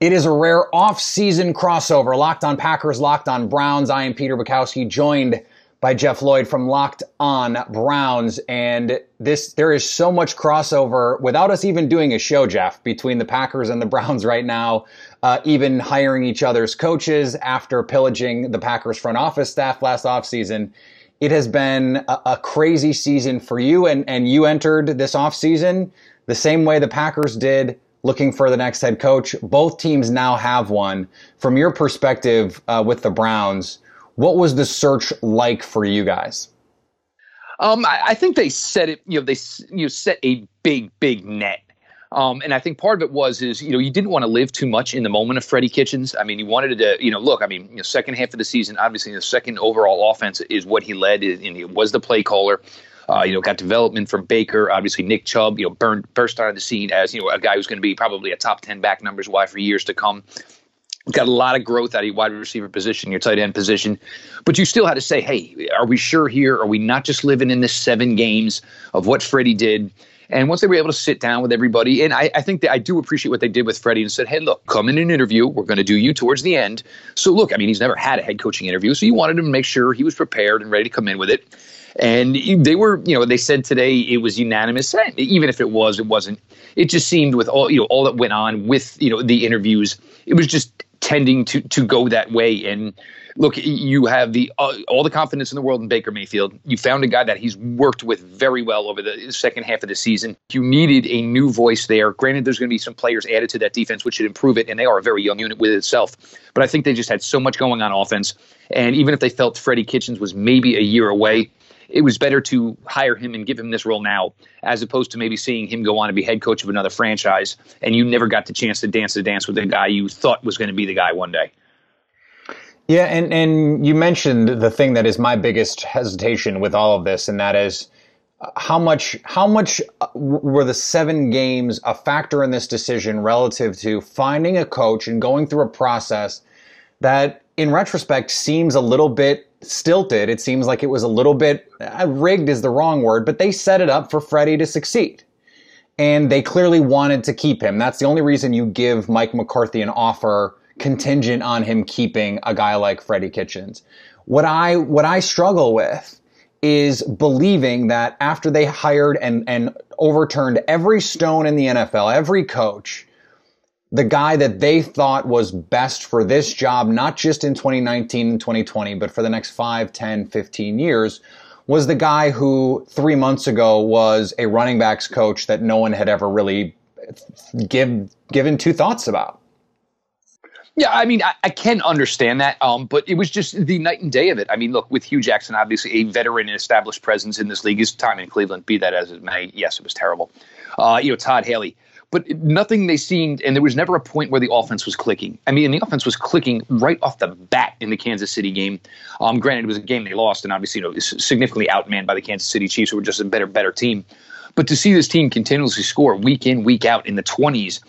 It is a rare off-season crossover. Locked on Packers, Locked on Browns. I am Peter Bukowski, joined by Jeff Lloyd from Locked on Browns. And this, there is so much crossover without us even doing a show, Jeff, between the Packers and the Browns right now. Uh, even hiring each other's coaches after pillaging the Packers front office staff last offseason. It has been a, a crazy season for you, and, and you entered this offseason the same way the Packers did looking for the next head coach. Both teams now have one. From your perspective uh, with the Browns, what was the search like for you guys? Um, I, I, think they set it. You know, they you know set a big, big net. Um, and I think part of it was is you know you didn't want to live too much in the moment of Freddie Kitchens. I mean, you wanted to you know look. I mean, you know, second half of the season, obviously the second overall offense is what he led, and he was the play caller. Uh, you know, got development from Baker. Obviously, Nick Chubb, you know, burned, burst onto the scene as you know a guy who's going to be probably a top ten back numbers wide for years to come. Got a lot of growth out of your wide receiver position, your tight end position, but you still had to say, "Hey, are we sure here? Are we not just living in this seven games of what Freddie did?" And once they were able to sit down with everybody, and I, I think that I do appreciate what they did with Freddie and said, hey, look, come in an interview. We're going to do you towards the end. So, look, I mean, he's never had a head coaching interview. So, you wanted to make sure he was prepared and ready to come in with it. And they were, you know, they said today it was unanimous. Even if it was, it wasn't. It just seemed with all, you know, all that went on with, you know, the interviews, it was just tending to to go that way. And look, you have the uh, all the confidence in the world in Baker Mayfield. You found a guy that he's worked with very well over the second half of the season. You needed a new voice there. Granted, there's going to be some players added to that defense, which should improve it, and they are a very young unit with itself. But I think they just had so much going on offense, and even if they felt Freddie Kitchens was maybe a year away it was better to hire him and give him this role now, as opposed to maybe seeing him go on to be head coach of another franchise, and you never got the chance to dance the dance with the guy you thought was going to be the guy one day. Yeah, and and you mentioned the thing that is my biggest hesitation with all of this, and that is how much how much uh, were the seven games a factor in this decision relative to finding a coach and going through a process that in retrospect seems a little bit stilted. It seems like it was a little bit uh, rigged is the wrong word, but they set it up for Freddie to succeed. And they clearly wanted to keep him. That's the only reason you give Mike McCarthy an offer contingent on him keeping a guy like Freddie Kitchens. What I what I struggle with is believing that after they hired and and overturned every stone in the NFL, every coach, the guy that they thought was best for this job, not just in 2019 and 2020, but for the next 5, 10, 15 years, was the guy who three months ago was a running backs coach that no one had ever really give, given two thoughts about. Yeah, I mean, I, I, can understand that, um, but it was just the night and day of it. I mean, look, with Hue Jackson, obviously a veteran and established presence in this league, his time in Cleveland, be that as it may, yes, it was terrible. Uh, you know, Todd Haley, but nothing they seemed, and there was never a point where the offense was clicking. I mean, the offense was clicking right off the bat in the Kansas City game. Um, granted, it was a game they lost, and obviously, you know, significantly outmanned by the Kansas City Chiefs, who were just a better, better team. But to see this team continuously score week in, week out in the 20s,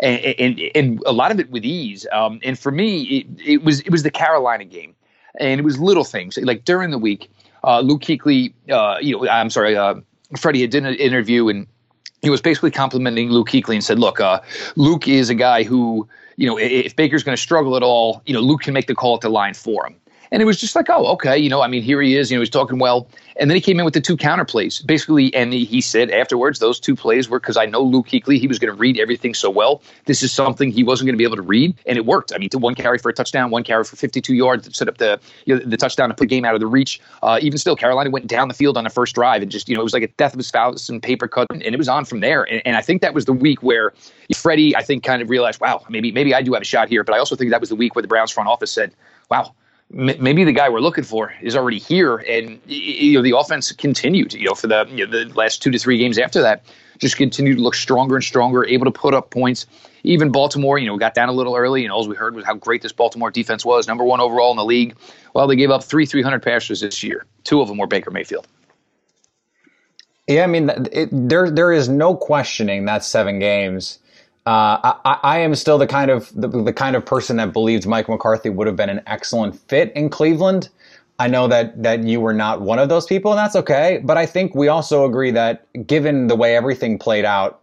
and, and, and a lot of it with ease. Um, and for me, it, it was it was the Carolina game, and it was little things like during the week. Uh, Luke Kuechly, uh, you know, I'm sorry, uh, Freddie had did an interview and he was basically complimenting Luke Kuechly and said, "Look, uh, Luke is a guy who, you know, if Baker's going to struggle at all, you know, Luke can make the call at the line for him." And it was just like, oh, okay, you know, I mean, here he is, you know, he's talking well. And then he came in with the two counter plays, basically. And he, he said afterwards, those two plays were because I know Luke Kuechly, he was going to read everything so well. This is something he wasn't going to be able to read, and it worked. I mean, to one carry for a touchdown, one carry for 52 yards set up the you know, the touchdown to put the game out of the reach. Uh, even still, Carolina went down the field on the first drive, and just you know, it was like a death of a fouls and paper cut, and it was on from there. And, and I think that was the week where Freddie, I think, kind of realized, wow, maybe maybe I do have a shot here. But I also think that was the week where the Browns front office said, wow maybe the guy we're looking for is already here, and you know the offense continued. You know, for the you know, the last two to three games after that, just continued to look stronger and stronger, able to put up points. Even Baltimore, you know, got down a little early, and all we heard was how great this Baltimore defense was, number one overall in the league. Well, they gave up three 300 passers this year. Two of them were Baker Mayfield. Yeah, I mean, it, there there is no questioning that seven games uh, I, I, am still the kind of the, the, kind of person that believes Mike McCarthy would have been an excellent fit in Cleveland. I know that that you were not one of those people, and that's okay. But I think we also agree that given the way everything played out,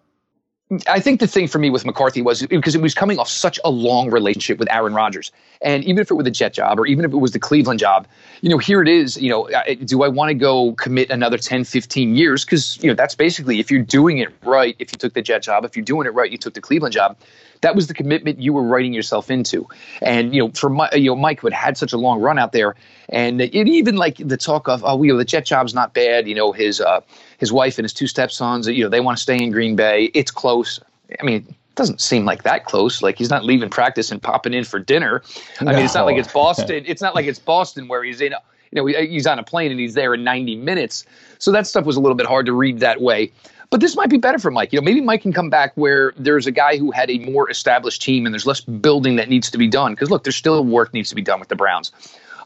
I think the thing for me with McCarthy was because it was coming off such a long relationship with Aaron Rodgers. And even if it were the Jet job or even if it was the Cleveland job, you know, here it is, you know, do I want to go commit another 10, 15 years? Because, you know, that's basically if you're doing it right, if you took the Jet job, if you're doing it right, you took the Cleveland job. That was the commitment you were writing yourself into. And, you know, for my, you know, Mike, who had had such a long run out there, and it even like the talk of, oh, you know, the Jet job's not bad, you know, his, uh, his wife and his two stepsons, you know, they want to stay in Green Bay. It's close. I mean, it doesn't seem like that close. Like he's not leaving practice and popping in for dinner. I no. mean, it's not like it's Boston. it's not like it's Boston where he's in, you know, he's on a plane and he's there in 90 minutes. So that stuff was a little bit hard to read that way. But this might be better for Mike. You know, maybe Mike can come back where there's a guy who had a more established team and there's less building that needs to be done. Because look, there's still work needs to be done with the Browns.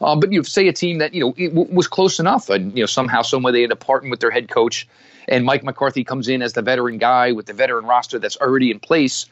Uh, but you know, say a team that you know w- was close enough, and you know somehow, some they had to partner with their head coach, and Mike McCarthy comes in as the veteran guy with the veteran roster that's already in place.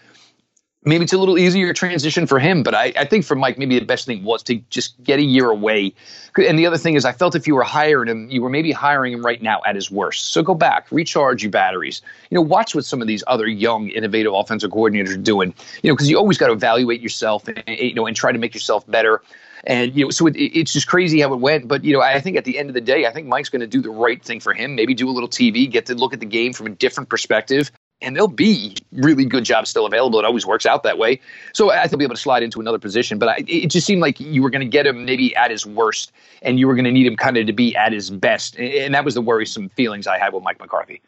Maybe it's a little easier transition for him, but I, I think for Mike, maybe the best thing was to just get a year away. And the other thing is, I felt if you were hiring him, you were maybe hiring him right now at his worst. So go back, recharge your batteries. You know, watch what some of these other young, innovative offensive coordinators are doing. You know, because you always got to evaluate yourself and you know and try to make yourself better. And you know, so it, it's just crazy how it went. But you know, I think at the end of the day, I think Mike's going to do the right thing for him. Maybe do a little TV, get to look at the game from a different perspective. And there'll be really good jobs still available. It always works out that way. So I think he'll be able to slide into another position. But I, it just seemed like you were going to get him maybe at his worst, and you were going to need him kind of to be at his best. And that was the worrisome feelings I had with Mike McCarthy.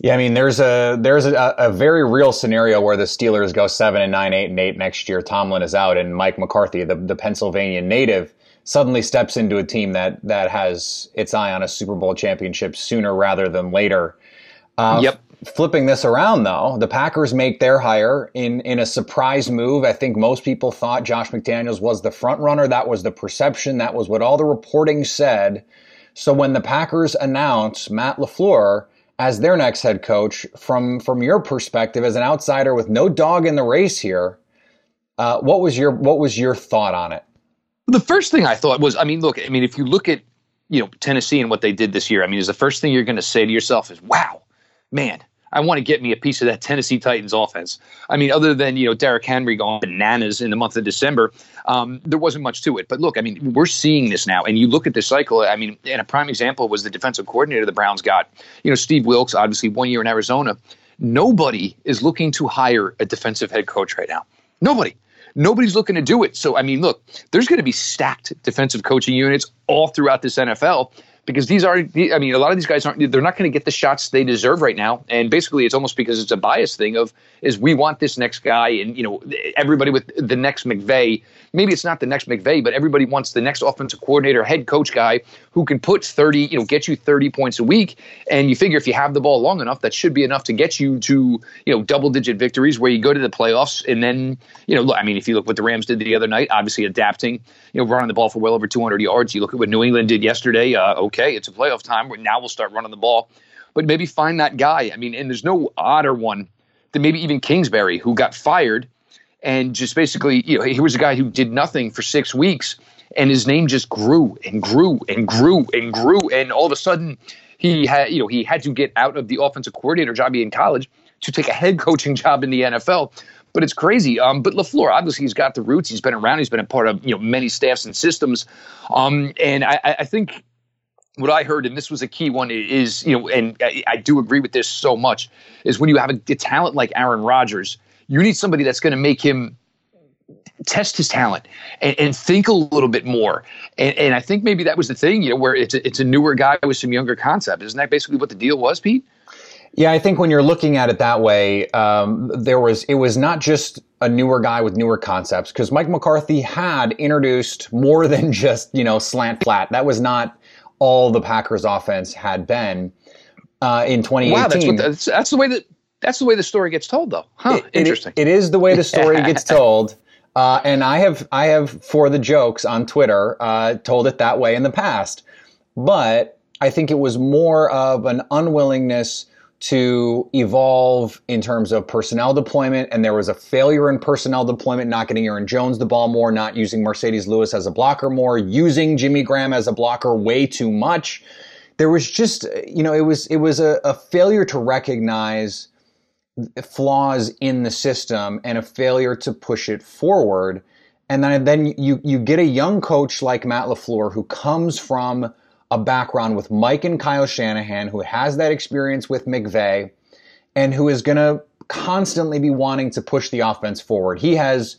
Yeah, I mean, there's a there's a, a, very real scenario where the Steelers go seven and nine, eight and eight next year. Tomlin is out, and Mike McCarthy, the the Pennsylvania native, suddenly steps into a team that that has its eye on a Super Bowl championship sooner rather than later. Uh, yep. Flipping this around, though, the Packers make their hire in in a surprise move. I think most people thought Josh McDaniels was the front runner. That was the perception. That was what all the reporting said. So when the Packers announce Matt LaFleur as their next head coach from from your perspective as an outsider with no dog in the race here uh, what was your what was your thought on it? The first thing i thought was i mean look i mean if you look at you know tennessee and what they did this year i mean is the first thing you're going to say to yourself is wow man I want to get me a piece of that Tennessee Titans offense. I mean, other than you know Derrick Henry going bananas in the month of December, um, there wasn't much to it. But look, I mean, we're seeing this now, and you look at this cycle. I mean, and a prime example was the defensive coordinator the Browns got. You know, Steve Wilks, obviously one year in Arizona. Nobody is looking to hire a defensive head coach right now. Nobody. Nobody's looking to do it. So, I mean, look, there's going to be stacked defensive coaching units all throughout this NFL because these are I mean a lot of these guys aren't they're not going to get the shots they deserve right now. And basically it's almost because it's a bias thing of is we want this next guy and you know everybody with the next McVay maybe it's not the next McVay but everybody wants the next offensive coordinator head coach guy who can put 30 you know get you 30 points a week and you figure if you have the ball long enough that should be enough to get you to you know double digit victories where you go to the playoffs and then you know I mean if you look what the Rams did the other night obviously adapting you know running the ball for well over 200 yards you look at what New England did yesterday uh, okay it's a playoff time. Now we'll start running the ball. But maybe find that guy. I mean, and there's no odder one than maybe even Kingsbury, who got fired and just basically, you know, he was a guy who did nothing for six weeks and his name just grew and grew and grew and grew. And all of a sudden, he had, you know, he had to get out of the offensive coordinator job in college to take a head coaching job in the NFL. But it's crazy. Um, but Lafleur, obviously, he's got the roots. He's been around. He's been a part of you know many staffs and systems. Um, and I, I think what I heard, and this was a key one, is you know, and I, I do agree with this so much, is when you have a, a talent like Aaron Rodgers, you need somebody that's going to make him test his talent and, and think a little bit more. And, and I think maybe that was the thing, you know, where it's a, it's a newer guy with some younger concept. Isn't that basically what the deal was, Pete? Yeah, I think when you're looking at it that way, um, there was it was not just a newer guy with newer concepts because Mike McCarthy had introduced more than just you know slant flat. That was not all the Packers offense had been uh, in 2018. Wow, that's, that's, that's, the way that that's the way the story gets told, though. Huh? It, Interesting. it, it is the way the story gets told. Uh, and I have I have for the jokes on Twitter uh, told it that way in the past, but I think it was more of an unwillingness to evolve in terms of personnel deployment, and there was a failure in personnel deployment, not getting Aaron Jones the ball more, not using Marcedes Lewis as a blocker more, using Jimmy Graham as a blocker way too much. There was just, you know, it was it was a, a failure to recognize flaws in the system and a failure to push it forward. And then, then you, you get a young coach like Matt LaFleur who comes from a background with Mike and Kyle Shanahan, who has that experience with McVay, and who is going to constantly be wanting to push the offense forward. He has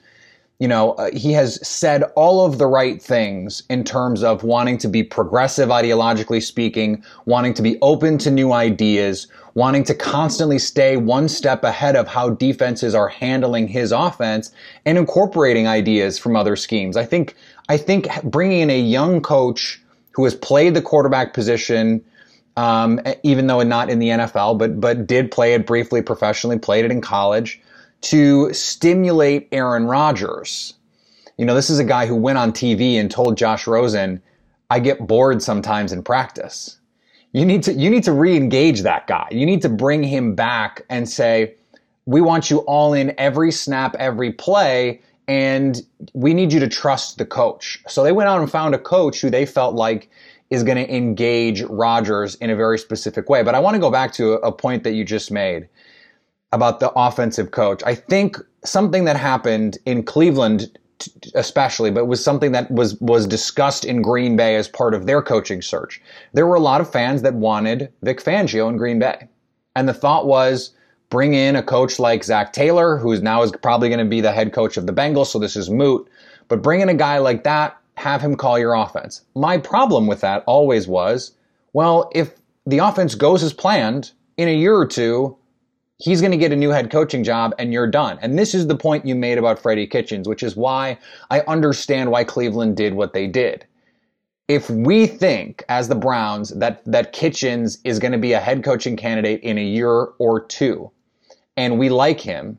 you know, uh, he has said all of the right things in terms of wanting to be progressive ideologically speaking, wanting to be open to new ideas, wanting to constantly stay one step ahead of how defenses are handling his offense and incorporating ideas from other schemes. I think, I think bringing in a young coach who has played the quarterback position, um, even though not in the NFL, but, but did play it briefly professionally, played it in college, to stimulate Aaron Rodgers. You know, this is a guy who went on TV and told Josh Rosen, I get bored sometimes in practice. You need to, you need to re-engage that guy. You need to bring him back and say, we want you all in every snap, every play, and we need you to trust the coach. So they went out and found a coach who they felt like is going to engage Rodgers in a very specific way. But I want to go back to a point that you just made about the offensive coach. I think something that happened in Cleveland especially, but was something that was was discussed in Green Bay as part of their coaching search. There were a lot of fans that wanted Vic Fangio in Green Bay. And the thought was bring in a coach like Zac Taylor, who's now is probably going to be the head coach of the Bengals, so this is moot. But bring in a guy like that, have him call your offense. My problem with that always was, well, if the offense goes as planned in a year or two, he's going to get a new head coaching job and you're done. And this is the point you made about Freddie Kitchens, which is why I understand why Cleveland did what they did. If we think as the Browns that, that Kitchens is going to be a head coaching candidate in a year or two and we like him,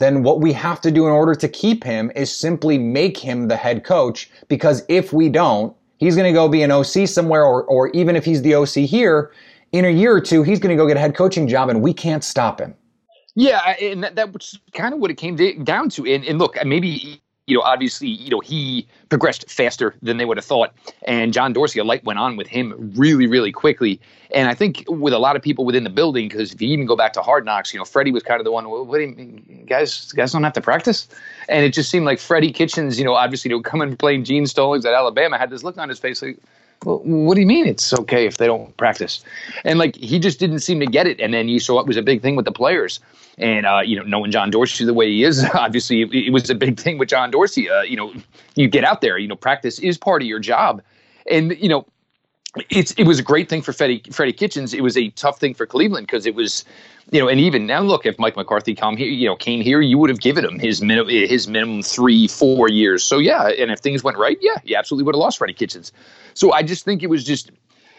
then what we have to do in order to keep him is simply make him the head coach because if we don't, he's going to go be an OC somewhere or, or even if he's the OC here, in a year or two, he's going to go get a head coaching job, and we can't stop him. Yeah, and that, that was kind of what it came down to. And, and look, maybe you know, obviously, you know, he progressed faster than they would have thought. And John Dorsey, a light went on with him really, really quickly. And I think with a lot of people within the building, because if you even go back to Hard Knocks, you know, Freddie was kind of the one. What do you mean, guys? Guys don't have to practice. And it just seemed like Freddie Kitchens, you know, obviously, you know, coming playing Gene Stallings at Alabama, had this look on his face like, well, what do you mean it's okay if they don't practice? And like he just didn't seem to get it. And then you saw it was a big thing with the players. And uh, you know, knowing John Dorsey the way he is, obviously it, it was a big thing with John Dorsey. Uh, you know, you get out there. You know, practice is part of your job. And you know, it's it was a great thing for Freddie, Freddie Kitchens. It was a tough thing for Cleveland because it was, you know, and even now look, if Mike McCarthy come here, you know, came here, you would have given him his minimum his minimum three four years. So yeah, and if things went right, yeah, you absolutely would have lost Freddie Kitchens. So I just think it was just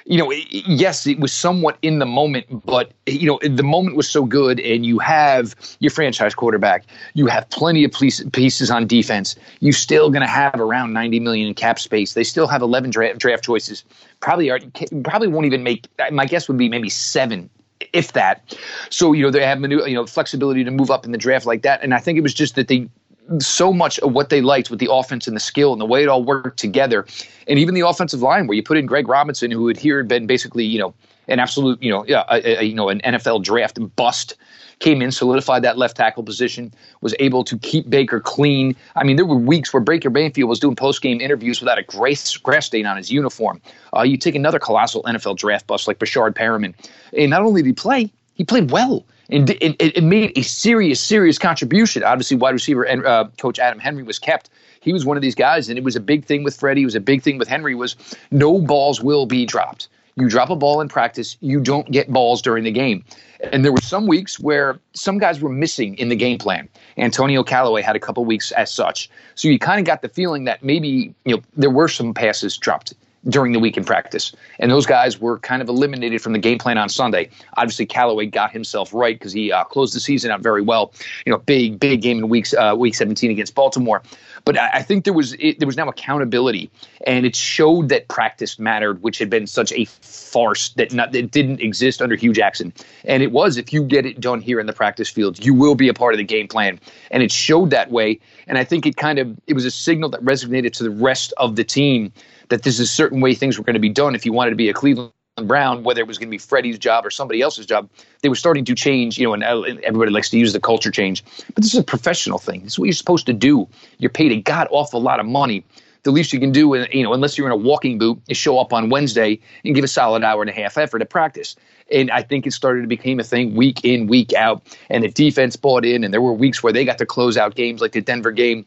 you know, yes, it was somewhat in the moment, but you know, the moment was so good, and you have your franchise quarterback, you have plenty of pieces on defense. You're still going to have around 90 million in cap space. They still have 11 draft, draft choices. Probably are, probably won't even make. Uh, my guess would be maybe seven if that. So you know they have you know flexibility to move up in the draft like that, and I think it was just that they so much of what they liked with the offense and the skill and the way it all worked together, and even the offensive line where you put in Greg Robinson, who had here been basically you know an absolute you know yeah a, a, you know an NFL draft bust. Came in, solidified that left tackle position, was able to keep Baker clean. I mean, there were weeks where Baker Mayfield was doing post game interviews without a grass, grass stain on his uniform. Uh, you take another colossal NFL draft bust like Breshad Perriman, and not only did he play, he played well and it, it, made a serious, serious contribution. Obviously, wide receiver and uh, coach Adam Henry was kept. He was one of these guys, and it was a big thing with Freddie. It was a big thing with Henry. Was no balls will be dropped. You drop a ball in practice, you don't get balls during the game. And there were some weeks where some guys were missing in the game plan. Antonio Callaway had a couple weeks as such. So you kind of got the feeling that maybe you know there were some passes dropped during the week in practice. And those guys were kind of eliminated from the game plan on Sunday. Obviously, Callaway got himself right because he uh, closed the season out very well. You know, big, big game in weeks, uh, week 17 against Baltimore. But I, I think there was it, there was now accountability, and it showed that practice mattered, which had been such a farce that not that didn't exist under Hue Jackson. And it was if you get it done here in the practice field, you will be a part of the game plan. And it showed that way. And I think it kind of it was a signal that resonated to the rest of the team that this is a certain way things were going to be done if you wanted to be a Cleveland Brown, whether it was going to be Freddie's job or somebody else's job, they were starting to change. You know, and everybody likes to use the culture change, but this is a professional thing. This is what you're supposed to do. You're paid a god awful lot of money. The least you can do, uh, you know, unless you're in a walking boot, is show up on Wednesday and give a solid hour and a half effort at practice. And I think it started to become a thing week in, week out. And the defense bought in, and there were weeks where they got to close out games like the Denver game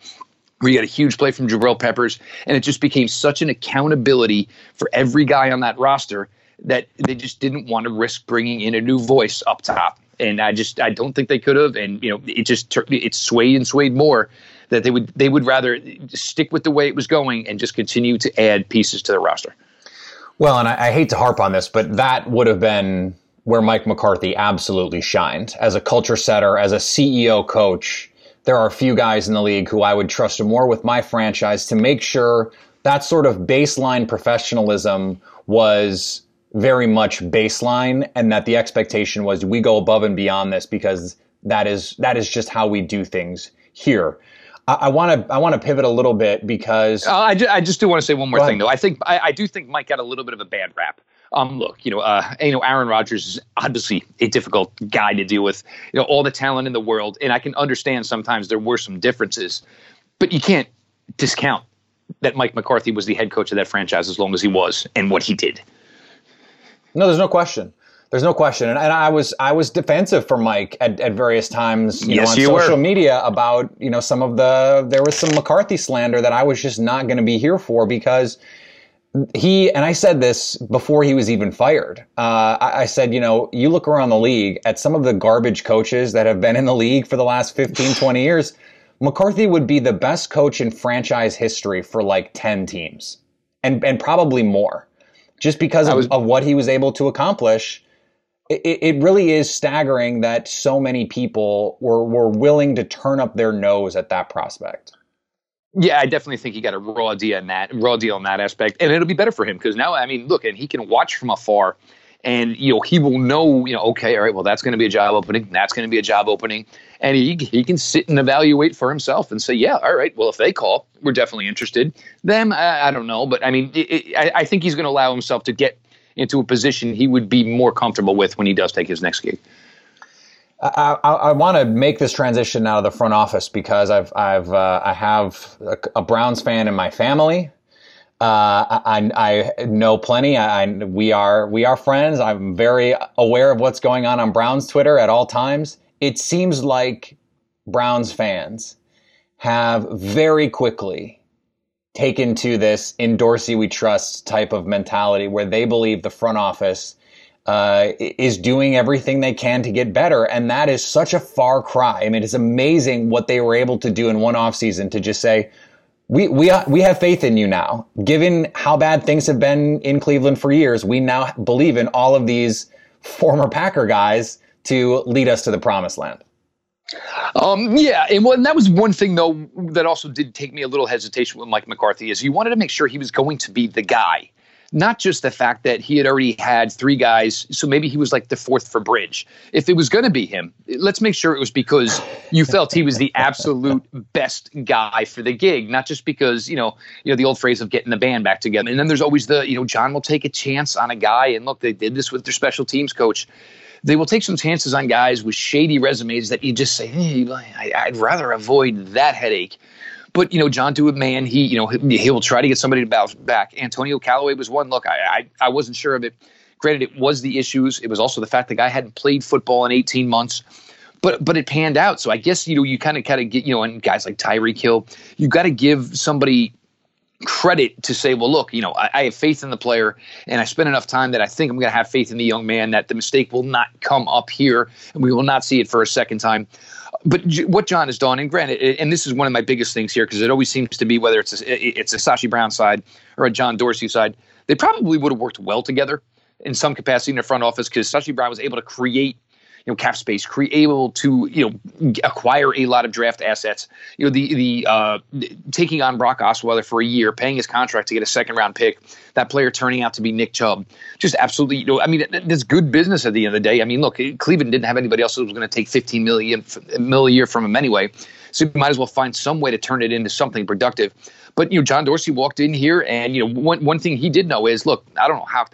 we got a huge play from Jabril Peppers, and it just became such an accountability for every guy on that roster that they just didn't want to risk bringing in a new voice up top. And I just I don't think they could have. And you know, it just it swayed and swayed more that they would they would rather stick with the way it was going and just continue to add pieces to the roster. Well, and I, I hate to harp on this, but that would have been where Mike McCarthy absolutely shined as a culture setter, as a CEO coach there are a few guys in the league who I would trust more with my franchise to make sure that sort of baseline professionalism was very much baseline and that the expectation was we go above and beyond this because that is that is just how we do things here. I want to I want to pivot a little bit because uh, I, ju- I just do want to say one more thing though. I think I, I do think Mike got a little bit of a bad rap. Um, look, you know, uh, you know, Aaron Rodgers is obviously a difficult guy to deal with. You know, all the talent in the world, and I can understand sometimes there were some differences, but you can't discount that Mike McCarthy was the head coach of that franchise as long as he was and what he did. No, there's no question. There's no question, and, and I was I was defensive for Mike at, at various times, you yes, know, on you social were. media about you know some of the there was some McCarthy slander that I was just not going to be here for because he and I said this before he was even fired. Uh, I, I, said, you know, you look around the league at some of the garbage coaches that have been in the league for the last 15, 20 years. McCarthy would be the best coach in franchise history for like 10 teams and, and probably more just because was, of, of, what he was able to accomplish. It, it really is staggering that so many people were, were willing to turn up their nose at that prospect. Yeah, I definitely think he got a raw deal in that raw deal in that aspect, and it'll be better for him because now, I mean, look, and he can watch from afar, and you know he will know, you know, okay, all right, well, that's going to be a job opening, that's going to be a job opening, and he he can sit and evaluate for himself and say, yeah, all right, well, if they call, we're definitely interested. Them, I, I don't know, but I mean, it, it, I, I think he's going to allow himself to get into a position he would be more comfortable with when he does take his next gig. I, I, I want to make this transition out of the front office because I've I've uh, I have a, a, Browns fan in my family. Uh, I, I know plenty. I, we are we are friends. I'm very aware of what's going on on Browns Twitter at all times. It seems like Browns fans have very quickly taken to this "in Dorsey we trust" type of mentality, where they believe the front office uh, is doing everything they can to get better. And that is such a far cry. I mean, it's amazing what they were able to do in one offseason to just say, we, we, we have faith in you now. Given how bad things have been in Cleveland for years, we now believe in all of these former Packer guys to lead us to the promised land. Um, yeah, and, well, and that was one thing though that also did take me a little hesitation with Mike McCarthy is you wanted to make sure he was going to be the guy not just the fact that he had already had three guys, so maybe he was like the fourth for Bridge. If it was going to be him, let's make sure it was because you felt he was the absolute best guy for the gig, not just because you know you know the old phrase of getting the band back together. And then there's always the you know John will take a chance on a guy, and look, they did this with their special teams coach. They will take some chances on guys with shady resumes that you just say, hey, I'd rather avoid that headache but you know, John Dewitt, man, he you know he, will try to get somebody to bounce back. Antonio Callaway was one. Look, I, I I wasn't sure of it. Granted, it was the issues. It was also the fact the guy hadn't played football in 18 months but but it panned out. So I guess you know you kind of kind of get you know, and guys like Tyreek Hill, you got to give somebody credit to say, well, look, you know, I, I, have faith in the player, and I spent enough time that I think I'm going to have faith in the young man that the mistake will not come up here, and we will not see it for a second time but what John has done, and granted, and this is one of my biggest things here because it always seems to be whether it's a, it's a Sashi Brown side or a John Dorsey side, they probably would have worked well together in some capacity in the front office because Sashi Brown was able to create you know cap space, create able to you know acquire a lot of draft assets. You know the the uh, taking on Brock Osweiler for a year, paying his contract to get a second round pick. That player turning out to be Nick Chubb, just absolutely. You know, I mean, that's good business at the end of the day. I mean, look, Cleveland didn't have anybody else who was going to take 15 million, million a year from him anyway. So you might as well find some way to turn it into something productive. But you know, John Dorsey walked in here, and you know, one one thing he did know is, look, I don't know how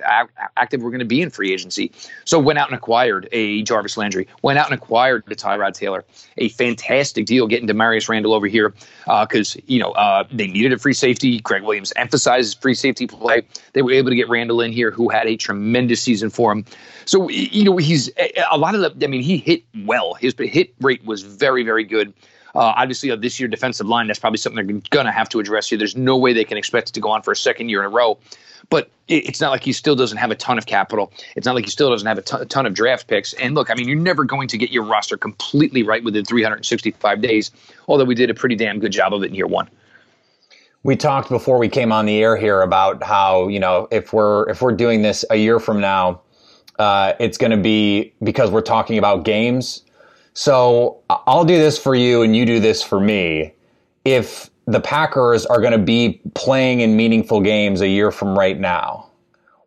active we're going to be in free agency. So went out and acquired a Jarvis Landry, went out and acquired a Tyrod Taylor, a fantastic deal getting Damarious Randall over here because uh, you know uh, they needed a free safety. Gregg Williams emphasizes free safety play. They were able to get Randall in here, who had a tremendous season for him. So you know, he's a lot of the. I mean, he hit well. His hit rate was very very good. Uh, obviously, uh, this year defensive line, that's probably something they're going to have to address here. There's no way they can expect it to go on for a second year in a row. But it's not like he still doesn't have a ton of capital. It's not like he still doesn't have a ton, a ton of draft picks. And look, I mean, you're never going to get your roster completely right within 365 days, although we did a pretty damn good job of it in year one. We talked before we came on the air here about how you know if we're if we're doing this a year from now, uh, it's going to be because we're talking about games so I'll do this for you and you do this for me. If the Packers are going to be playing in meaningful games a year from right now,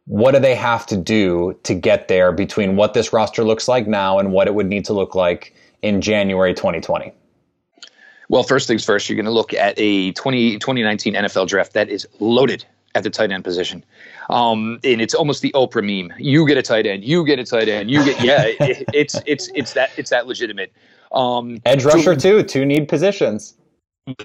what do they have to do to get there between what this roster looks like now and what it would need to look like in January 2020? Well, first things first, you're going to look at a 20, 2019 NFL draft that is loaded at the tight end position. Um, and it's almost the Oprah meme. You get a tight end. You get a tight end. You get yeah. it, it's it's it's that it's that legitimate. Um, Edge rusher too. Two need positions.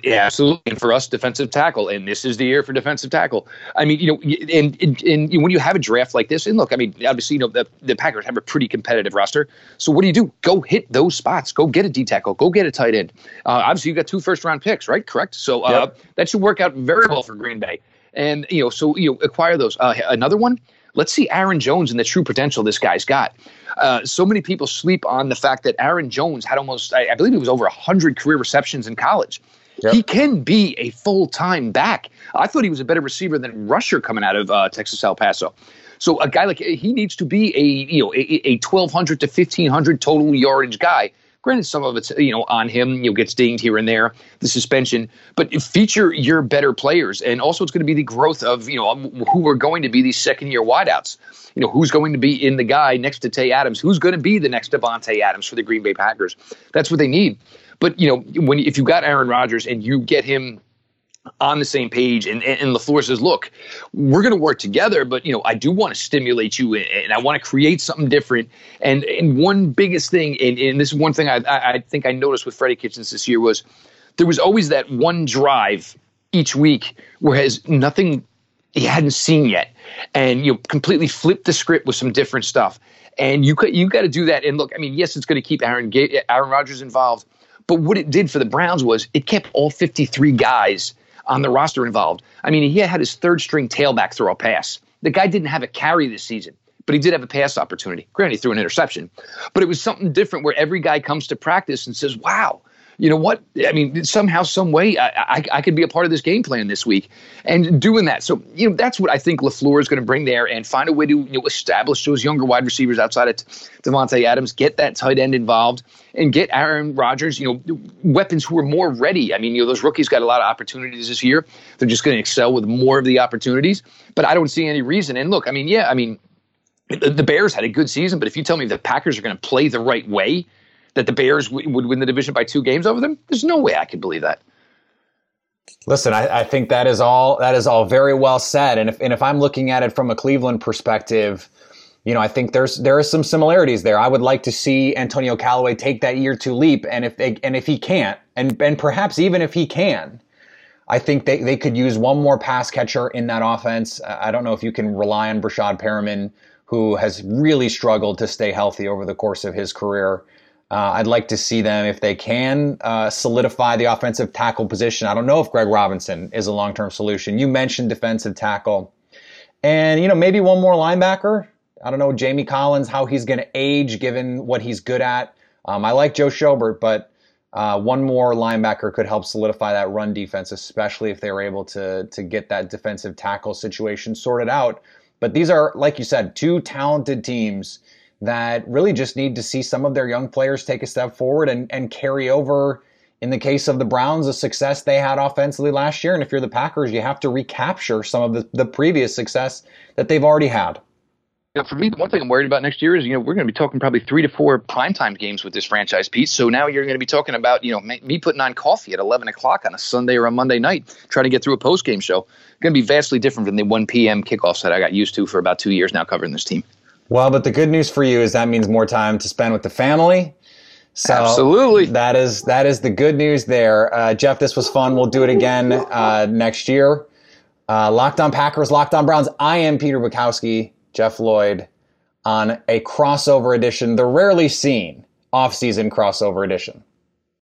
Yeah, absolutely. And for us, defensive tackle, and this is the year for defensive tackle. I mean, you know, and, and, and when you have a draft like this, and look, I mean, obviously, you know, the, the Packers have a pretty competitive roster. So what do you do? Go hit those spots. Go get a D tackle. Go get a tight end. Uh, obviously, you got two first round picks, right? Correct. So uh, yep. that should work out very well for Green Bay and you know, so you know, acquire those. Uh, another one. Let's see Aaron Jones and the true potential this guy's got. Uh, so many people sleep on the fact that Aaron Jones had almost, I, I believe it was over 100 career receptions in college. Yep. He can be a full time back. I thought he was a better receiver than Rusher coming out of uh, Texas El Paso. So a guy like he needs to be a you know a, a 1200 to 1500 total yardage guy Granted, some of it's you know on him. You know, gets dinged here and there, the suspension. But feature your better players, and also it's going to be the growth of you know um, who are going to be these second year wideouts. You know, who's going to be in the guy next to Tay Adams? Who's going to be the next Davante Adams for the Green Bay Packers? That's what they need. But you know, when if you got Aaron Rodgers and you get him on the same page and, and LaFleur says, look, we're going to work together, but you know, I do want to stimulate you and I want to create something different. And and one biggest thing, and, and this is one thing I, I think I noticed with Freddie Kitchens this year was there was always that one drive each week where has nothing he hadn't seen yet. And you know, completely flip the script with some different stuff. And you you got to do that. And look, I mean, yes, it's going to keep Aaron Aaron Rodgers involved, but what it did for the Browns was it kept all 53 guys on the roster involved. I mean, he had his third string tailback throw a pass. The guy didn't have a carry this season, but he did have a pass opportunity. Granted, he threw an interception, but it was something different where every guy comes to practice and says, wow, you know what? I mean, somehow, some way, I, I, I, could be a part of this game plan this week, and doing that. So, you know, that's what I think Lafleur is going to bring there, and find a way to you know, establish those younger wide receivers outside of Davante Adams, get that tight end involved, and get Aaron Rodgers, you know, weapons who are more ready. I mean, you know, those rookies got a lot of opportunities this year. They're just going to excel with more of the opportunities. But I don't see any reason. And look, I mean, yeah, I mean, the Bears had a good season, but if you tell me the Packers are going to play the right way that the Bears w- would win the division by two games over them? There's no way I could believe that. Listen, I, I, think that is all that is all very well said. And if and if I'm looking at it from a Cleveland perspective, you know, I think there's there are some similarities there. I would like to see Antonio Callaway take that year two leap, and if they, and if he can't, and and perhaps even if he can, I think they, they could use one more pass catcher in that offense. I don't know if you can rely on Breshad Perriman, who has really struggled to stay healthy over the course of his career. Uh, I'd like to see them, if they can, uh, solidify the offensive tackle position. I don't know if Greg Robinson is a long term solution. You mentioned defensive tackle. And, you know, maybe one more linebacker. I don't know, Jamie Collins, how he's going to age given what he's good at. Um, I like Joe Schobert, but uh, one more linebacker could help solidify that run defense, especially if they were able to, to get that defensive tackle situation sorted out. But these are, like you said, two talented teams that really just need to see some of their young players take a step forward and, and carry over, in the case of the Browns, the success they had offensively last year. And if you're the Packers, you have to recapture some of the, the previous success that they've already had. for me, the one thing I'm worried about next year is, you know, we're going to be talking probably three to four primetime games with this franchise piece. So now you're going to be talking about, you know, me putting on coffee at 11 o'clock on a Sunday or a Monday night, trying to get through a post game show. It's going to be vastly different from the 1 p.m. kickoffs that I got used to for about two years now covering this team. Well, but the good news for you is that means more time to spend with the family. So Absolutely. That is that is the good news there. Uh, Jeff, this was fun. We'll do it again uh, next year. Uh, Locked on Packers, Locked on Browns. I am Peter Bukowski, Jeff Lloyd, on a crossover edition, the rarely seen off-season crossover edition.